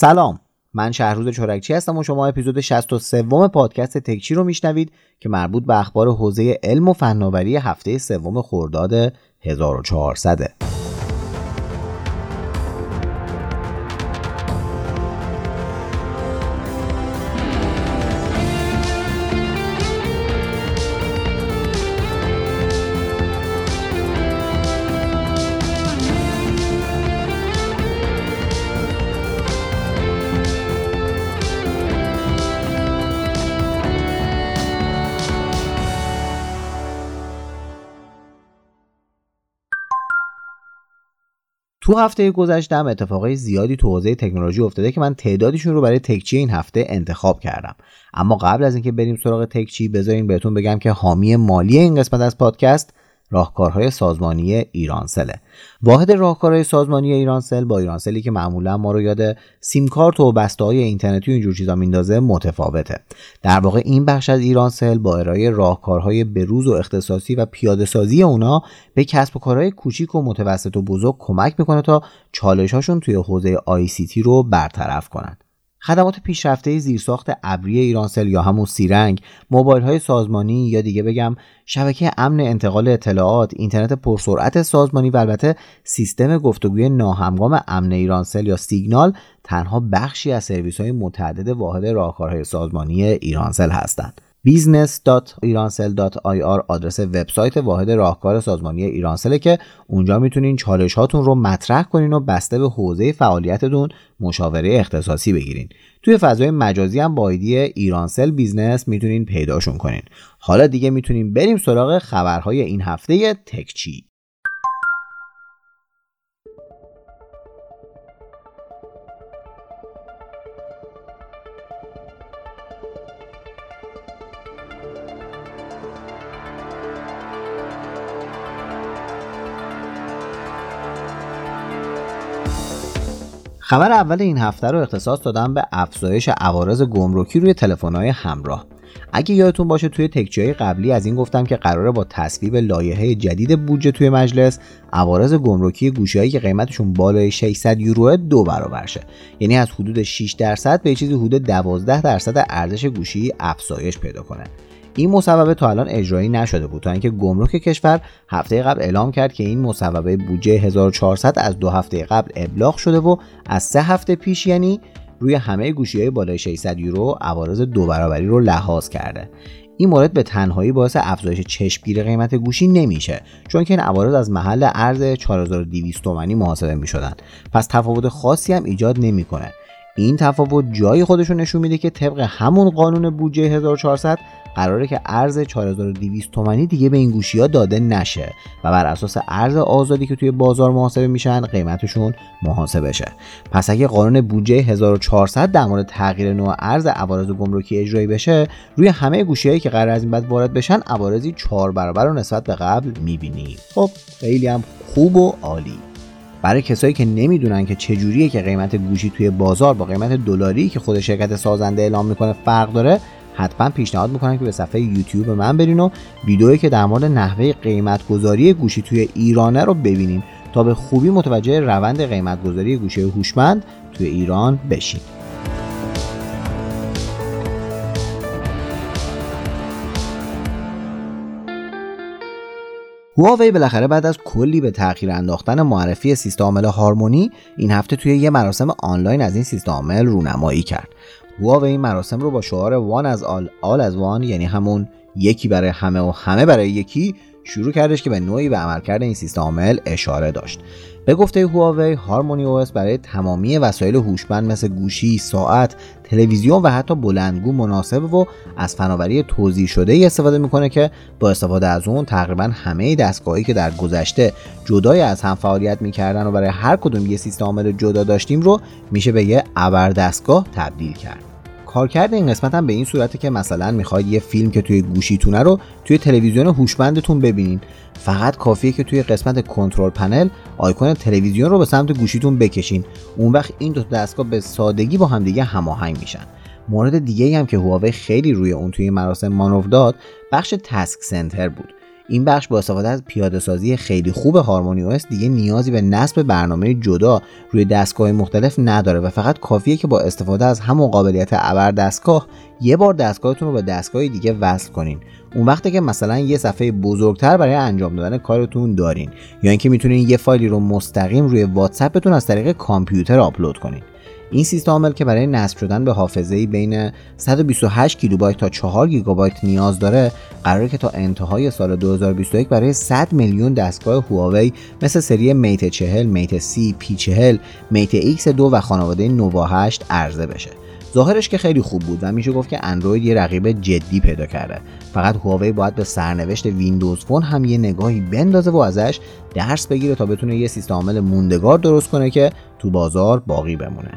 سلام. من شهروز چورکچی هستم و شما اپیزود 63 پادکست تکچی رو میشنوید که مربوط به اخبار حوزه علم و فناوری هفته سوم خرداد 1400 تو هفته گذشته هم اتفاقای زیادی تو حوزه تکنولوژی افتاده که من تعدادشون رو برای تکچی این هفته انتخاب کردم. اما قبل از اینکه بریم سراغ تکچی بذارین بهتون بگم که حامی مالی این قسمت از پادکست راهکارهای سازمانی ایرانسله واحد راهکارهای سازمانی ایرانسل با ایرانسلی که معمولا ما رو یاد سیم کارت و بسته های اینترنتی و اینجور چیزا میندازه متفاوته. در واقع این بخش از ایرانسل با ارائه راهکارهای بروز و اختصاصی و پیاده سازی اونا به کسب و کارهای کوچیک و متوسط و بزرگ کمک می‌کنه تا چالشاشون توی حوزه تی رو برطرف کنند خدمات پیشرفته زیرساخت ابری ایرانسل یا همون سیرنگ، موبایل های سازمانی یا دیگه بگم شبکه امن انتقال اطلاعات، اینترنت پرسرعت سازمانی و البته سیستم گفتگوی ناهمگام امن ایرانسل یا سیگنال تنها بخشی از سرویس های متعدد واحد راهکارهای سازمانی ایرانسل هستند. business.irancell.ir آدرس وبسایت واحد راهکار سازمانی ایرانسل که اونجا می‌تونین چالش هاتون رو مطرح کنین و بسته به حوزه فعالیتتون مشاوره اختصاصی بگیرین. توی فضای مجازی هم با ایدی ایرانسل بیزنس می‌تونین پیداشون کنین. حالا دیگه می‌تونیم بریم سراغ خبرهای این هفته تکچی خبر اول این هفته رو اختصاص دادم به افزایش عوارض گمرکی روی تلفن‌های همراه. اگه یادتون باشه توی تکچی قبلی از این گفتم که قراره با تصویب لایحه جدید بودجه توی مجلس عوارض گمرکی گوشیهایی که قیمتشون بالای 600 یورو دو برابر شه. یعنی از حدود 6 درصد به چیزی حدود 12 درصد ارزش گوشی افزایش پیدا کنه. این مصوبه تا الان اجرایی نشده بود تا اینکه گمرک کشور هفته قبل اعلام کرد که این مصوبه بودجه 1400 از دو هفته قبل ابلاغ شده و از سه هفته پیش یعنی روی همه گوشی های بالای 600 یورو عوارض دو برابری رو لحاظ کرده. این مورد به تنهایی باعث افزایش چشمگیر قیمت گوشی نمیشه چون که این عوارض از محل ارز 4200 تومانی محاسبه می‌شدن. پس تفاوت خاصی هم ایجاد نمی‌کنه. این تفاوت جای خودش رو نشون میده که طبق همون قانون بودجه 1400 قراره که ارز 4200 تومانی دیگه به این گوشی ها داده نشه و بر اساس ارز آزادی که توی بازار محاسبه میشن قیمتشون محاسبه شه. پس اگه قانون بودجه 1400 در مورد تغییر نوع ارز عوارض گمرکی اجرایی بشه روی همه گوشیهایی که قرار از این بعد وارد بشن عوارضی 4 برابر رو نسبت به قبل می‌بینیم. خب خیلی هم خوب و عالی. برای کسایی که نمی‌دونن که چجوریه که قیمت گوشی توی بازار با قیمت دلاری که خود شرکت سازنده اعلام می‌کنه فرق داره حتما پیشنهاد می‌کنم که به صفحه یوتیوب من برین و ویدئویی که در مورد نحوه قیمت گذاری گوشی توی ایرانه رو ببینیم تا به خوبی متوجه روند قیمت گذاری گوشی هوشمند توی ایران بشین. هواوی بالاخره بعد از کلی به تاخیر انداختن معرفی سیستم عامل هارمونی این هفته توی یه مراسم آنلاین از این سیستم عامل رونمایی کرد. هواوی این مراسم رو با شعار وان از آل آل از وان یعنی همون یکی برای همه و همه برای یکی شروع کردش که به نوعی به عملکرد این سیستم عامل اشاره داشت. به گفته هواوی هارمونی او برای تمامی وسایل هوشمند مثل گوشی، ساعت، تلویزیون و حتی بلندگو مناسب و از فناوری توضیح شده ای استفاده می‌کنه که با استفاده از اون تقریبا همه دستگاهی که در گذشته جدای از هم فعالیت می‌کردن و برای هر کدوم یه سیستم عامل جدا داشتیم رو میشه به یه ابر دستگاه تبدیل کرد. کارکرد این قسمت هم به این صورته که مثلا می‌خواید یه فیلم که توی گوشیتونه رو توی تلویزیون هوشمندتون ببینین فقط کافیه که توی قسمت control panel آیکون تلویزیون رو به سمت گوشیتون بکشین. اون وقت این دو دستگاه به سادگی با همدیگه هماهنگ میشن. مورد دیگه هم که هواوی خیلی روی اون توی مراسم مانور داد بخش task center بود. این بخش با استفاده از پیاده سازی خیلی خوب هارمونی OS دیگه نیازی به نصب برنامه جدا روی دستگاه مختلف نداره و فقط کافیه که با استفاده از همون قابلیت ابر دستگاه یه بار دستگاهتون رو به دستگاه دیگه وصل کنین. اون وقتی که مثلا یه صفحه بزرگتر برای انجام دادن کارتون دارین یا اینکه می‌تونین یه فایلی رو مستقیم روی واتساپتون از طریق کامپیوتر آپلود کنین. این سیستم عامل که برای نصب شدن به حافظه بین 128 کیلوبایت تا 4 گیگابایت نیاز داره قراره که تا انتهای سال 2021 برای 100 میلیون دستگاه هواوی مثل سری میت 40 میت 30 P40 میت ایکس 2 و خانواده نووا 8 عرضه بشه. ظاهرش که خیلی خوب بود و میشه گفت که اندروید یه رقیب جدی پیدا کرده. فقط هواوی باید به سرنوشت ویندوز فون هم یه نگاهی بندازه و ازش درس بگیره تا بتونه یه سیستم عامل موندگار درست کنه که تو بازار باقی بمونه.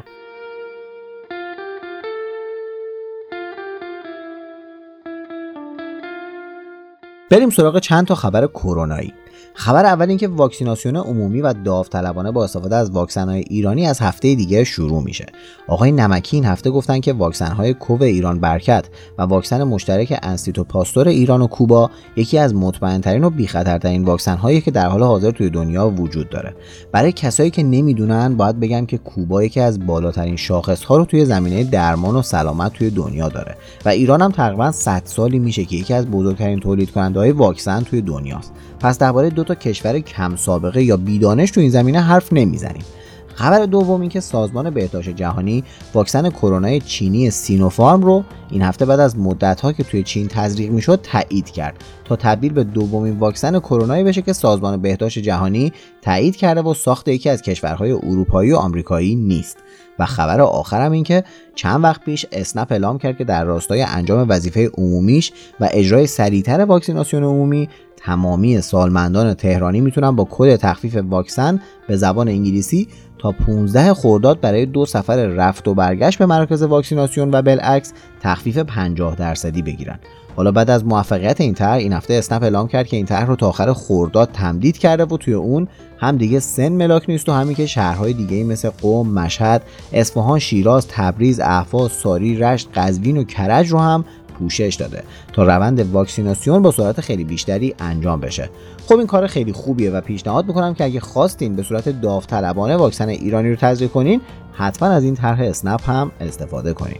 بریم سراغ چند تا خبر کرونایی. خبر اول اینکه واکسیناسیون عمومی و داوطلبانه با استفاده از های ایرانی از هفته دیگه شروع میشه. آقای نمکی این هفته گفتن که های کوو ایران برکت و واکسن مشترک انستیتو پاستور ایران و کوبا یکی از مطمئنترین و بیخطرترین واکسن هایی که در حال حاضر توی دنیا وجود داره. برای کسایی که نمی‌دونن باید بگم که کوبا یکی از بالاترین شاخص ها رو توی زمینه درمان و سلامت توی دنیا داره و ایران هم تقریبا 100 سالی میشه که یکی از بزرگترین تولید واکسن توی دنیاست. پس درباره تا کشور کم سابقه یا بیدانش تو این زمینه حرف نمی‌زنیم. خبر دوم این که سازمان بهداشت جهانی واکسن کرونا چینی سینوفارم رو این هفته بعد از مدت که توی چین تزریق می‌شد تایید کرد تا تبدیل به دومین واکسن کرونا بشه که سازمان بهداشت جهانی تایید کرده و ساخت یکی از کشورهای اروپایی و آمریکایی نیست. و خبر آخرم این که چند وقت پیش اسنپ اعلام کرد که در راستای انجام وظیفه عمومیش و اجرای سریعتر واکسیناسیون عمومی تمامی سالمندان تهرانی می‌تونن با کد تخفیف واکسن به زبان انگلیسی تا 15 خرداد برای دو سفر رفت و برگشت به مراکز واکسیناسیون و بالعکس تخفیف 50 درصدی بگیرن. حالا بعد از موفقیت این طرح این هفته اسنپ اعلام کرد که این طرح رو تا آخر خرداد تمدید کرده و توی اون هم دیگه سن ملاک نیست و همین که شهرهای دیگه مثل قم، مشهد، اصفهان، شیراز، تبریز، اهواز، ساری، رشت، قزوین و کرج رو هم پوشش داده تا روند واکسیناسیون با سرعت خیلی بیشتری انجام بشه. خب این کار خیلی خوبیه و پیشنهاد می‌کنم که اگه خواستین به صورت داوطلبانه واکسن ایرانی رو تزریق کنین حتما از این طرح اسنپ هم استفاده کنین.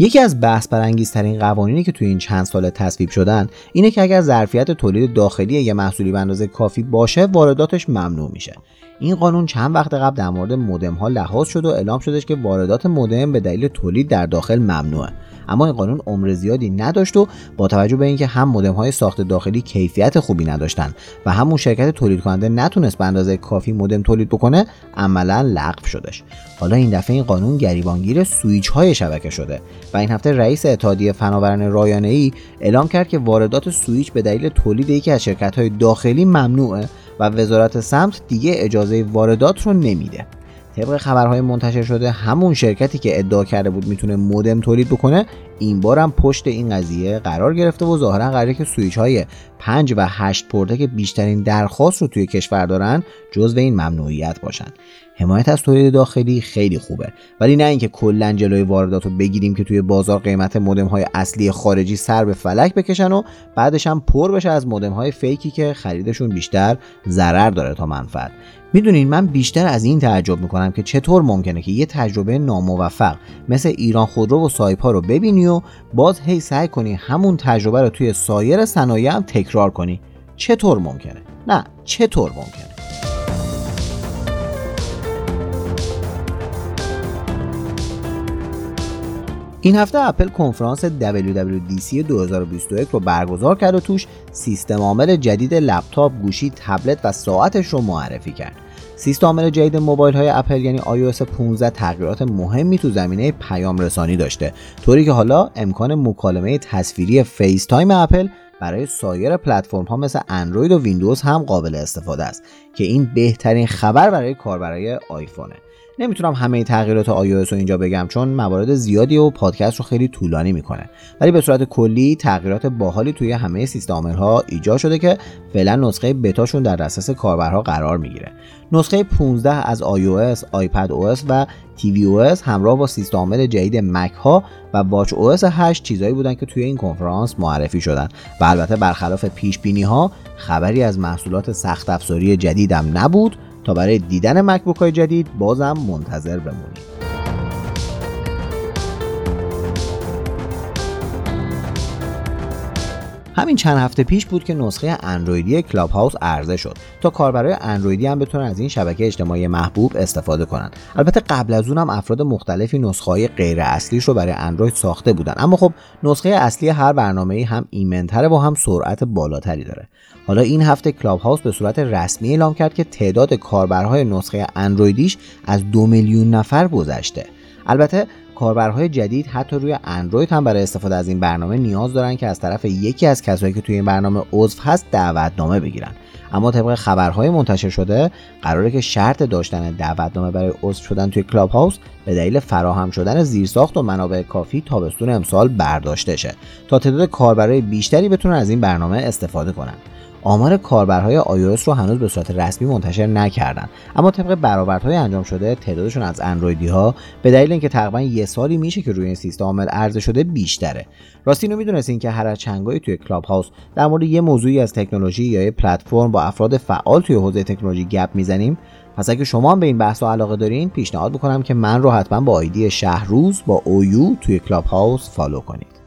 یکی از بحث برانگیزترین قوانینی که توی این چند سال تصویب شدن اینه که اگر ظرفیت تولید داخلی یه محصولی به اندازه کافی باشه وارداتش ممنوع میشه. این قانون چند وقت قبل در مورد مودم ها لحاظ شد و اعلام شدش که واردات مودم به دلیل تولید در داخل ممنوعه. اما این قانون عمر زیادی نداشت و با توجه به اینکه هم مودم های ساخت داخلی کیفیت خوبی نداشتن و همون شرکت تولید کننده نتونست به اندازه کافی مودم تولید بکنه عملا لغو شدش. حالا این دفعه این قانون گریبانگیر سویچ های شبکه شده و این هفته رئیس اتحادیه فناوران رایانه ای اعلام کرد که واردات سویچ به دلیل تولید یکی از شرکت های داخلی ممنوعه و وزارت سمت دیگه اجازه واردات رو نمیده. طبق خبرهای منتشر شده همون شرکتی که ادعا کرده بود می‌تونه مودم تولید بکنه این بار هم پشت این قضیه قرار گرفته و ظاهرا قراره که سویچ های 5 و 8 پورته که بیشترین درخواست رو توی کشور دارن جزو این ممنوعیت باشن. حمایت از تولید داخلی خیلی خوبه. ولی نه اینکه کلا جلوی واردات رو بگیریم که توی بازار قیمت مودم های اصلی خارجی سر به فلک بکشن و بعدش هم پر بشه از مودم های فیکی که خریدشون بیشتر ضرر داره تا منفعت. می‌دونین من بیشتر از این تعجب می‌کنم که چطور ممکنه که یه تجربه ناموفق مثل ایران خودرو و سایپا رو ببینی و باز هی سعی کنی همون تجربه رو توی سایر صنایع هم تکرار کنی. چطور ممکنه؟ نه چطور ممکنه؟ این هفته اپل کنفرانس WWDC 2021 رو برگزار کرد و توش سیستم عامل جدید لپتاپ، گوشی، تبلت و ساعتش رو معرفی کرد. سیستم عامل جدید موبایل های اپل یعنی iOS 15 تغییرات مهمی تو زمینه پیام رسانی داشته طوری که حالا امکان مکالمه تصویری فیس تایم اپل برای سایر پلتفرم ها مثل اندروید و ویندوز هم قابل استفاده است که این بهترین خبر برای کاربرای آیفونه. نمی‌تونم همه تغییرات iOS رو اینجا بگم چون موارد زیادی و پادکست رو خیلی طولانی می‌کنه. ولی به صورت کلی تغییرات باحالی توی همه سیستم ها ایجاد شده که فعلا نسخه بتاشون در دسترس کاربرها قرار می‌گیره. نسخه 15 از iOS، آیپد OS و تیوی OS همراه با سیستم عامل جدید مک ها و واچ OS 8 چیزایی بودن که توی این کنفرانس معرفی شدن. و البته برخلاف پیش بینی ها خبری از محصولات سخت افزاری جدیدم نبود تا برای دیدن مکبوک های جدید بازم منتظر بمونید همین چند هفته پیش بود که نسخه اندرویدی کلاب هاوس عرضه شد تا کاربرای اندرویدی هم بتونن از این شبکه اجتماعی محبوب استفاده کنند. البته قبل از اون هم افراد مختلفی نسخه های غیر اصلیش رو برای اندروید ساخته بودن. اما خب نسخه اصلی هر برنامه هم ایمنتره و هم سرعت بالاتری داره. حالا این هفته کلاب هاوس به صورت رسمی اعلام کرد که تعداد کاربرهای نسخه اندرویدیش از دو میلیون نفر گذشته. البته کاربرهای جدید حتی روی اندروید هم برای استفاده از این برنامه نیاز دارن که از طرف یکی از کسایی که توی این برنامه عضو هست دعوتنامه بگیرن. اما طبق خبرهای منتشر شده قراره که شرط داشتن دعوتنامه برای عضو شدن توی کلاب هاوس به دلیل فراهم شدن زیرساخت و منابع کافی تابستون امسال برداشته شه تا تعداد کاربرای بیشتری بتونن از این برنامه استفاده کنن. آمار کاربرهای iOS رو هنوز به صورت رسمی منتشر نکردن. اما طبق برآوردهای انجام شده تعدادشون از اندرویدی ها به دلیل اینکه تقریبا یه سالی میشه که روی این سیستم عامل عرضه شده بیشتره. راستی اینو می‌دونستین که هر از چنگایی توی کلاب هاوس در مورد یه موضوعی از تکنولوژی یا یه پلتفرم با افراد فعال توی حوزه تکنولوژی گپ می‌زنیم. پس اگه شما هم به این بحث علاقه دارین پیشنهاد می‌کنم که من رو حتما با آیدی شهروز با اویو توی کلاب هاوس follow کنید.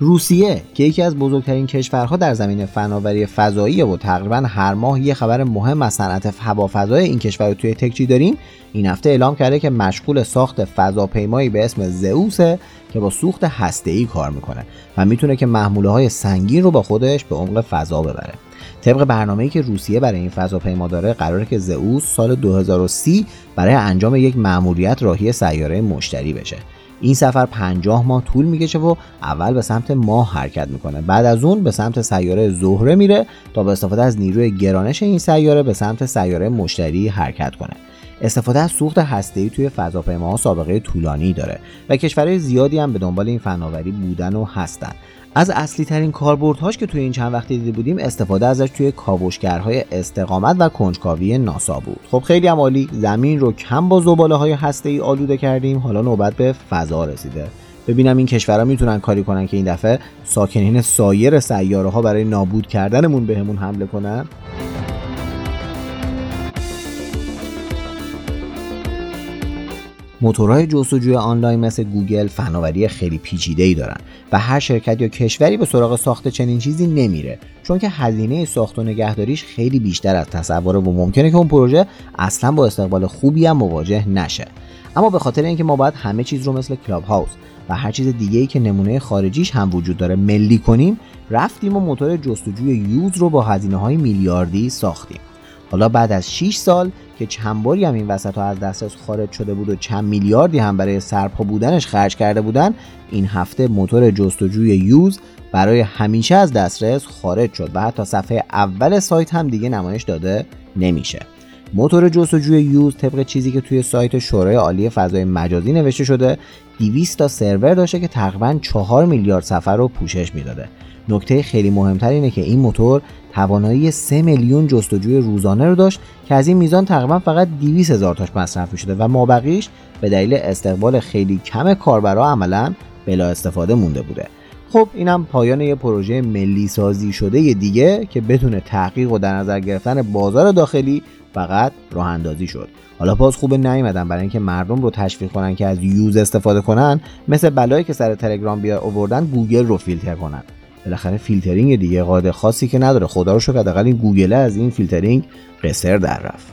روسیه که یکی از بزرگترین کشورها در زمین فناوری فضایی و تقریبا هر ماه یه خبر مهم از صنعت هوافضای این کشور رو توی تکچی داریم. این هفته اعلام کرده که مشغول ساخت فضاپیمایی به اسم زئوسه که با سوخت هسته‌ای کار می‌کنه و می‌تونه که محموله های سنگین رو با خودش به عمق فضا ببره. طبق برنامه‌ای که روسیه برای این فضاپیما داره قراره که زئوس سال 2030 برای انجام یک مأموریت راهی سیاره مشتری بشه. این سفر 50 ماه طول می‌کشه و اول به سمت ماه حرکت می‌کنه. بعد از اون به سمت سیاره زهره میره تا با استفاده از نیروی گرانش این سیاره به سمت سیاره مشتری حرکت کنه. استفاده از سوخت هسته‌ای توی فضاپیماها سابقه طولانی داره و کشورهای زیادی هم به دنبال این فناوری بودن و هستن. از اصلی ترین کاربردهاش که توی این چند وقتی دیده بودیم استفاده ازش توی کاوشگرهای استقامت و کنجکاوی ناسا بود. خب خیلی هم عالی زمین رو کم با زباله های هسته ای آلوده کردیم. حالا نوبت به فضا رسیده. ببینم این کشورها می‌تونن کاری کنن که این دفعه ساکنین سایر سیاره ها برای نابود کردنمون بهمون حمله کنن؟ موتورهای جستجوی آنلاین مثل گوگل فناوری خیلی پیچیده ای دارن و هر شرکت یا کشوری به سراغ ساخت چنین چیزی نمیره چون که هزینه ساخت و نگهداریش خیلی بیشتر از تصوره و ممکنه که اون پروژه اصلا با استقبال خوبی هم مواجه نشه. اما به خاطر اینکه ما باید همه چیز رو مثل کلاب هاوس و هر چیز دیگه ای که نمونه خارجیش هم وجود داره ملی کنیم رفتیم و موتور جستجوی یوز رو با هزینه های میلیاردی ساختیم. حالا بعد از 6 سال که چند باری هم این وسط ها از دسترس خارج شده بود و چند میلیاردی هم برای سرپا بودنش خرج کرده بودن این هفته موتور جستجوی یوز برای همیشه از دسترس خارج شد و حتی صفحه اول سایت هم دیگه نمایش داده نمیشه. موتور جستجوی یوز طبق چیزی که توی سایت شورای عالی فضای مجازی نوشته شده 200 تا سرور داشته که تقریبا 4 میلیارد سفر رو پوشش می‌داده. نکته خیلی مهمتر اینه که این موتور توانایی 3 میلیون جستجوی روزانه رو داشت که از این میزان تقریبا فقط 200 هزار تاش مصرف شده و مابقیش به دلیل استقبال خیلی کم کاربرا عملا بلا استفاده مونده بوده. خب اینم پایان یه پروژه ملی سازی شده دیگه که بتونه تحقیق و در نظر گرفتن بازار داخلی فقط راه اندازی شد. حالا باز خوبه نیومدن برای اینکه مردم رو تشویق کنن که از یوز استفاده کنن مثل بلایی که سر تلگرام بیا آوردن گوگل رو فیلتر کنن. بالاخره فیلترینگ دیگه قاعده خاصی که نداره. خدا رو شکر حداقل این گوگل از این فیلترینگ قسر در رفت.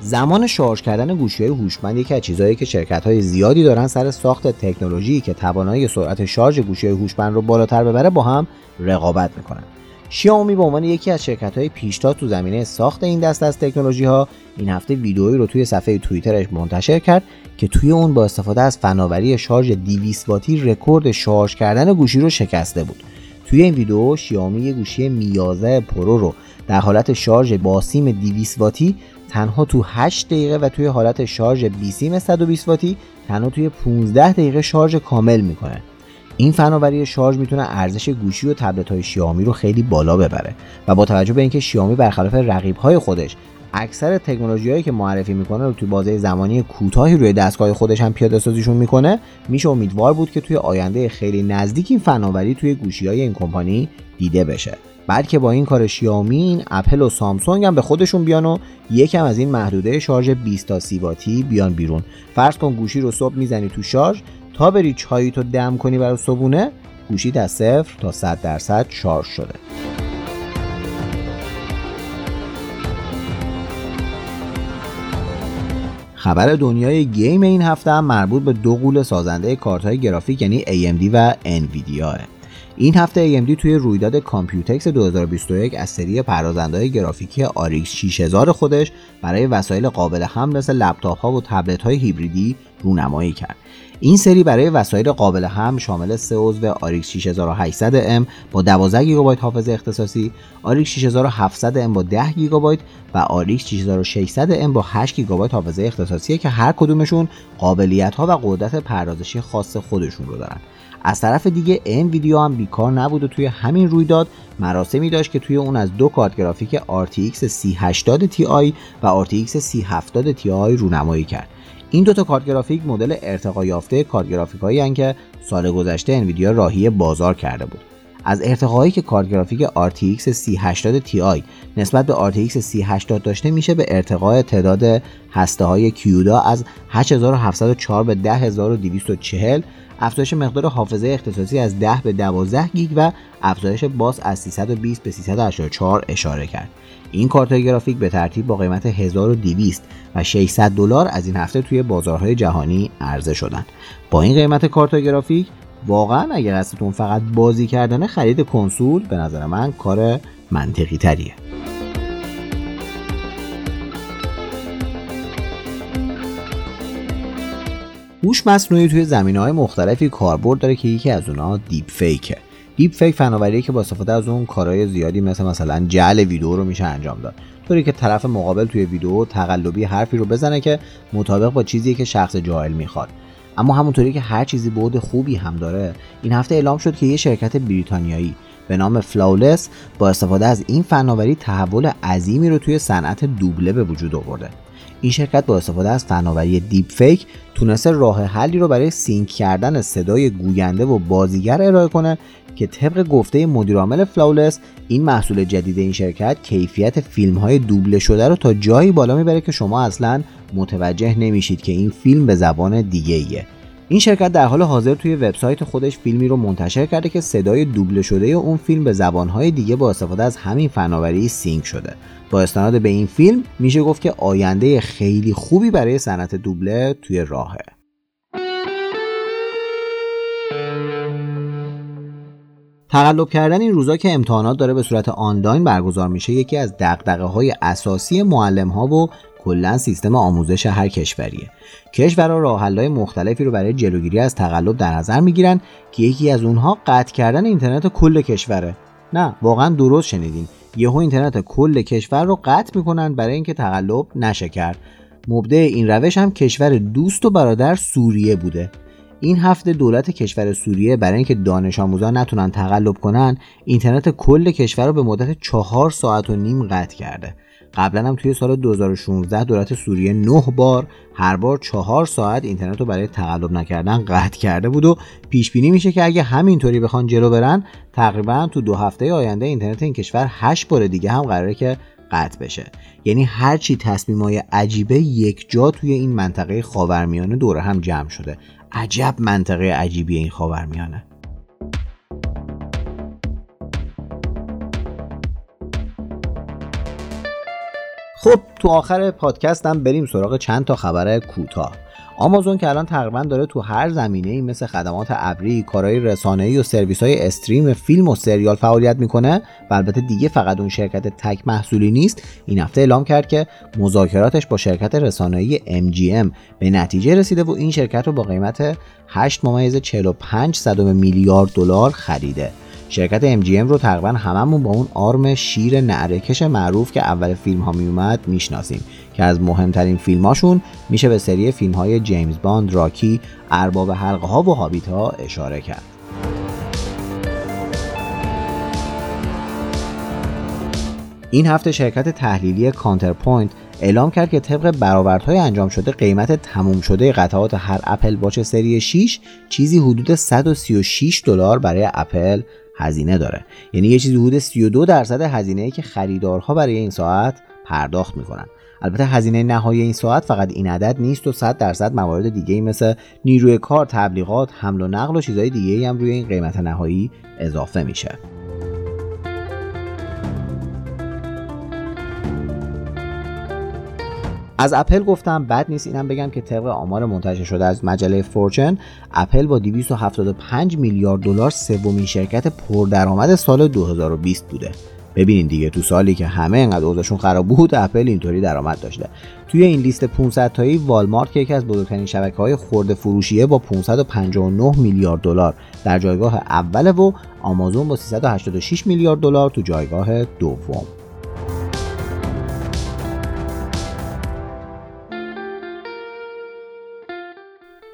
زمان شارژ کردن گوشی های هوشمند یکی از چیزهایی که شرکت های زیادی دارن سر ساخت تکنولوژی که توانایی سرعت شارژ گوشی های هوشمند رو بالاتر ببره با هم رقابت می‌کنن. شیائومی به عنوان یکی از شرکت های پیشتاز تو زمینه ساخت این دست از تکنولوژی ها این هفته ویدئویی رو توی صفحه توییترش منتشر کرد که توی اون با استفاده از فناوری شارژ 200 واتی رکورد شارژ کردن گوشی رو شکسته بود. توی این ویدیو شیائومی یه گوشی Mi یازده Pro رو در حالت شارژ با سیم 200 واتی تنها تو 8 دقیقه و توی حالت شارژ بی سیم 120 واتی تنها توی 15 دقیقه شارژ کامل می‌کنه. این فناوری شارژ می‌تونه ارزش گوشی و تبلت های شیائومی رو خیلی بالا ببره و با توجه به اینکه شیائومی برخلاف رقیب های خودش اکثر تکنولوژی هایی که معرفی می‌کنه رو توی بازه زمانی کوتاهی روی دستگاه خودش هم پیاده سازیشون می‌کنه میشه امیدوار بود که توی آینده خیلی نزدیک این فناوری توی گوشی های این کمپانی دیده بشه. بلکه با این کار شیائومی اپل و سامسونگ هم به خودشون بیان و یکم از این محدوده شارژ 20 تا 30 واتی بیان بیرون. فرض کن گوشی رو صبح می‌زنی تو شارژ تا بری چاییتو دم کنی برای صبونه گوشی از صفر تا 100 درصد شارژ شده. خبر دنیای game این هفته هم مربوط به دو غول سازنده کارت های گرافیک یعنی AMD و انویدیا این هفته AMD توی رویداد Computex 2021 از سری پردازنده گرافیکی RX 6000 خودش برای وسایل قابل حمل مثل لپتاپ ها و تبلت های هیبریدی رونمایی کرد این سری برای وسایل قابل هم شامل سه عضو RX 6800M با 12 گیگابایت حافظه اختصاصی، RX 6700M با 10 گیگابایت و RX 6600M با 8 گیگابایت حافظه اختصاصی که هر کدومشون قابلیت ها و قدرت پردازشی خاص خودشون رو دارن. از طرف دیگه این ویدیو هم بیکار نبود و توی همین رویداد مراسمی داشت که توی اون از دو کارت گرافیک RTX 3080 Ti و RTX 3070 Ti رونمایی کرد. این دوتا کارت گرافیک مدل ارتقا یافته کارت گرافیک هایی که سال گذشته انویدیا راهی بازار کرده بود. از ارتقاهایی که کارت گرافیک RTX 3080 Ti نسبت به RTX 3080 داشته میشه به ارتقای تعداد هسته های کیودا از 8704 به 10240 افزایش مقدار حافظه اختصاصی از 10 به 12 گیگ و افزایش باس از 320 به 384 اشاره کرد. این کارت گرافیک به ترتیب با قیمت 1200 و 600 دلار از این هفته توی بازارهای جهانی عرضه شدن با این قیمت کارت گرافیک واقعا اگر قصدتون فقط بازی کردن خرید کنسول به نظر من کار منطقی تریه. هوش مصنوعی توی زمینه های مختلفی کاربرد داره که یکی از اونها deepfake ه deepfake فناوریه که با استفاده از اون کارهای زیادی مثل مثلا جعل ویدیو رو میشه انجام داد. طوری که طرف مقابل توی ویدیو تقلبی حرفی رو بزنه که مطابق با چیزی که شخص جاعل می‌خواد. اما همونطوری که هر چیزی بعد خوبی هم داره این هفته اعلام شد که یه شرکت بریتانیایی به نام Flawless با استفاده از این فناوری تحول عظیمی رو توی صنعت دوبله به وجود آورده. این شرکت با استفاده از فناوری دیپ فیک تونسته راه حلی رو برای sync کردن صدای گوینده و بازیگر ارائه کنه که طبق گفته مدیرعامل Flawless این محصول جدید این شرکت کیفیت فیلم های دوبله شده رو تا جایی بالا می‌بره که شما اصلا متوجه نمیشید که این فیلم به زبان دیگه ایه. این شرکت در حال حاضر توی وبسایت خودش فیلمی رو منتشر کرده که صدای دوبله شده اون فیلم به زبانهای دیگه با استفاده از همین فناوری sync شده. با استناد به این فیلم میشه گفت که آینده خیلی خوبی برای صنعت دوبله توی راهه. تقلب کردن این روزا که امتحانات داره به صورت آنلاین برگزار میشه یکی از دقدقه های اساسی معلم ها و کلا سیستم آموزش هر کشوریه. کشورها راه های مختلفی رو برای جلوگیری از تقلب در نظر می‌گیرن که یکی از اونها قطع کردن اینترنت کل کشوره. نه واقعا درست شنیدین. یهو اینترنت کل کشور رو قطع می‌کنن برای اینکه تقلب نشه کرد مبدع این روش هم کشور دوست و برادر سوریه بوده. این هفته دولت کشور سوریه برای اینکه دانش آموزان نتونن تقلب کنن اینترنت کل کشور رو به مدت چهار ساعت و نیم قطع کرده. قبلا هم توی سال 2016 دولت سوریه 9 بار هر بار 4 ساعت اینترنت رو برای تقلب نکردن قطع کرده بود و پیش بینی میشه که اگه همینطوری بخوان جلو برن تقریبا تو دو هفته آینده اینترنت این کشور 8 بار دیگه هم قراره که قطع بشه. یعنی هرچی تصمیمای عجیبه یک جا توی این منطقه خاورمیانه دوره هم جمع شده. عجب منطقه عجیبی این خاورمیانه. خب تو آخر پادکست هم بریم سراغ چند تا خبر کوتاه. آمازون که الان تقریبا داره تو هر زمینه ای مثل خدمات ابری، کارهای رسانه‌ای و سرویس های استریم فیلم و سریال فعالیت می‌کنه و البته دیگه فقط اون شرکت تک محصولی نیست. این هفته اعلام کرد که مذاکراتش با شرکت رسانه‌ای MGM به نتیجه رسیده و این شرکت رو با قیمت 8 ممیز 45 صدم میلیارد دلار خریده. شرکت MGM رو تقریبا هممون با اون آرم شیر نعرکش معروف که اول فیلم ها می اومد می‌شناسیم که از مهمترین فیلماشون میشه به سری فیلم های جیمز باند، راکی، ارباب حلقه ها و هابیت ها اشاره کرد. این هفته شرکت تحلیلی Counterpoint اعلام کرد که طبق برآوردهای انجام شده قیمت تموم شده قطعات هر Apple Watch سری 6 چیزی حدود 136 دلار برای اپل هزینه داره یعنی یه چیزی حدود 32 درصد هزینه ای که خریدارها برای این ساعت پرداخت می‌کنن البته هزینه نهایی این ساعت فقط این عدد نیست و 100 درصد موارد دیگه ای مثل نیروی کار، تبلیغات، حمل و نقل و چیزهای دیگه ای هم روی این قیمت نهایی اضافه میشه. از اپل گفتم بد نیست اینم بگم که طبق آمار منتشر شده از مجله فورچن اپل با 275 میلیارد دلار سومین شرکت پردرآمد سال 2020 بوده. ببینین دیگه تو سالی که همه انقدر اوضاعشون خراب بود اپل اینطوری درآمد داشته. توی این لیست 500 تایی والمارت که یکی از بزرگترین شبکه های خورده فروشیه با 559 میلیارد دلار. در جایگاه اول و آمازون با 386 میلیارد دلار تو جایگاه دوم.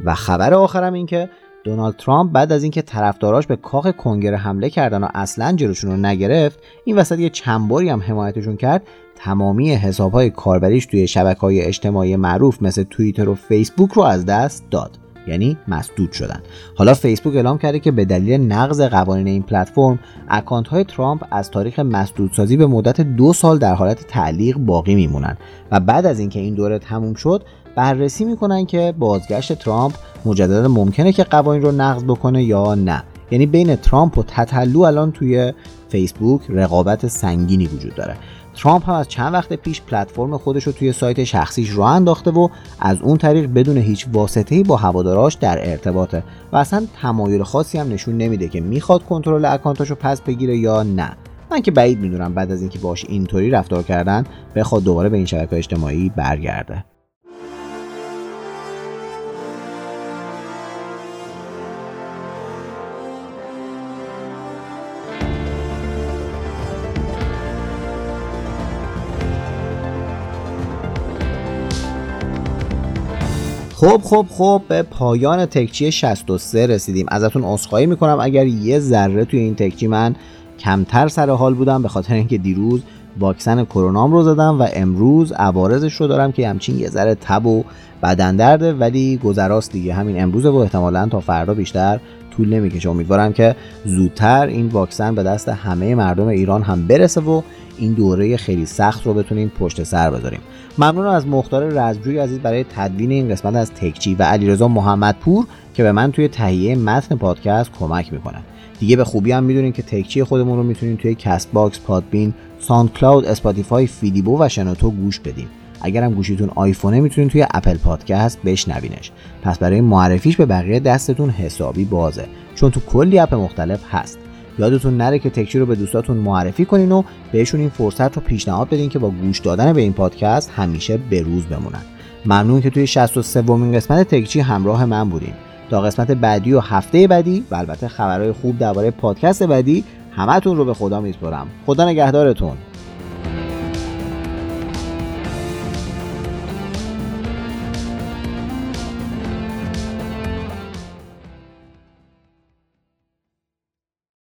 و خبر آخرم این که دونالد ترامپ بعد از اینکه طرفداراش به کاخ کنگره حمله کردن و اصلا جلوشون رو نگرفت این وسط یه چند باری هم حمایتشون کرد. تمامی حسابهای کاربریش توی شبکه های اجتماعی معروف مثل توییتر و فیسبوک رو از دست داد. یعنی مسدود شدن. حالا فیسبوک اعلام کرده که به دلیل نقض قوانین این پلتفرم اکانت های ترامپ از تاریخ مسدودسازی به مدت دو سال در حالت تعلیق باقی میمونن. و بعد از اینکه این دوره تموم شد بررسی می‌کنن که بازگشت ترامپ مجددا ممکنه که قوانین رو نقض بکنه یا نه. یعنی بین ترامپ و تتلو الان توی فیسبوک رقابت سنگینی وجود داره. ترامپ هم از چند وقت پیش پلتفرم خودش رو توی سایت شخصیش راه انداخته و از اون طریق بدون هیچ واسطه‌ای با هواداراش در ارتباطه. و اصلا تمایل خاصی هم نشون نمیده که می‌خواد کنترل اکانتاشو پس بگیره یا نه. من که بعید می‌دونم بعد از اینکه باش اینطوری رفتار کردن بخواد دوباره به این شبکه اجتماعی برگرده. خب خب خب به پایان تکچی 63 رسیدیم. ازتون عذرخواهی می‌کنم. اگر یه ذره توی این تکچی من کمتر سر حال بودم به خاطر اینکه دیروز واکسن کرونام رو زدم و امروز عوارضش رو دارم که همچین یه ذره تب و بدن درده ولی گذراست دیگه. همین امروز و احتمالا تا فردا بیشتر طول نمی‌کشه. امیدوارم که زودتر این واکسن به دست همه مردم ایران هم برسه و این دوره خیلی سخت رو بتونیم پشت سر بذاریم ممنون از مختار رزجوی عزیز برای تدوین این قسمت از تکچی و علیرضا محمدپور که به من توی تهیه متن پادکست کمک می‌کنن دیگه به خوبی هم می‌دونین که تکچی خودمون رو می‌تونین توی Castbox، Podbean، SoundCloud، Spotify، فیدیبو و شنوتو گوش بدین. اگر هم گوشیتون آیفونه می‌تونین توی Apple Podcast بشنوینش. پس برای معرفیش به بقیه دستتون حسابی بازه چون تو کلی app مختلف هست. یادتون نره که تکچی رو به دوستاتون معرفی کنین و بهشون این فرصت رو پیشنهاد بدین که با گوش دادن به این پادکست همیشه به روز بمونن. ممنون که توی 63 ومین قسمت تکچی همراه من بودین. تا قسمت بعدی و هفته بعدی و البته خبرهای خوب درباره پادکست بعدی همتون رو به خدا میسپرم خدا نگهدارتون.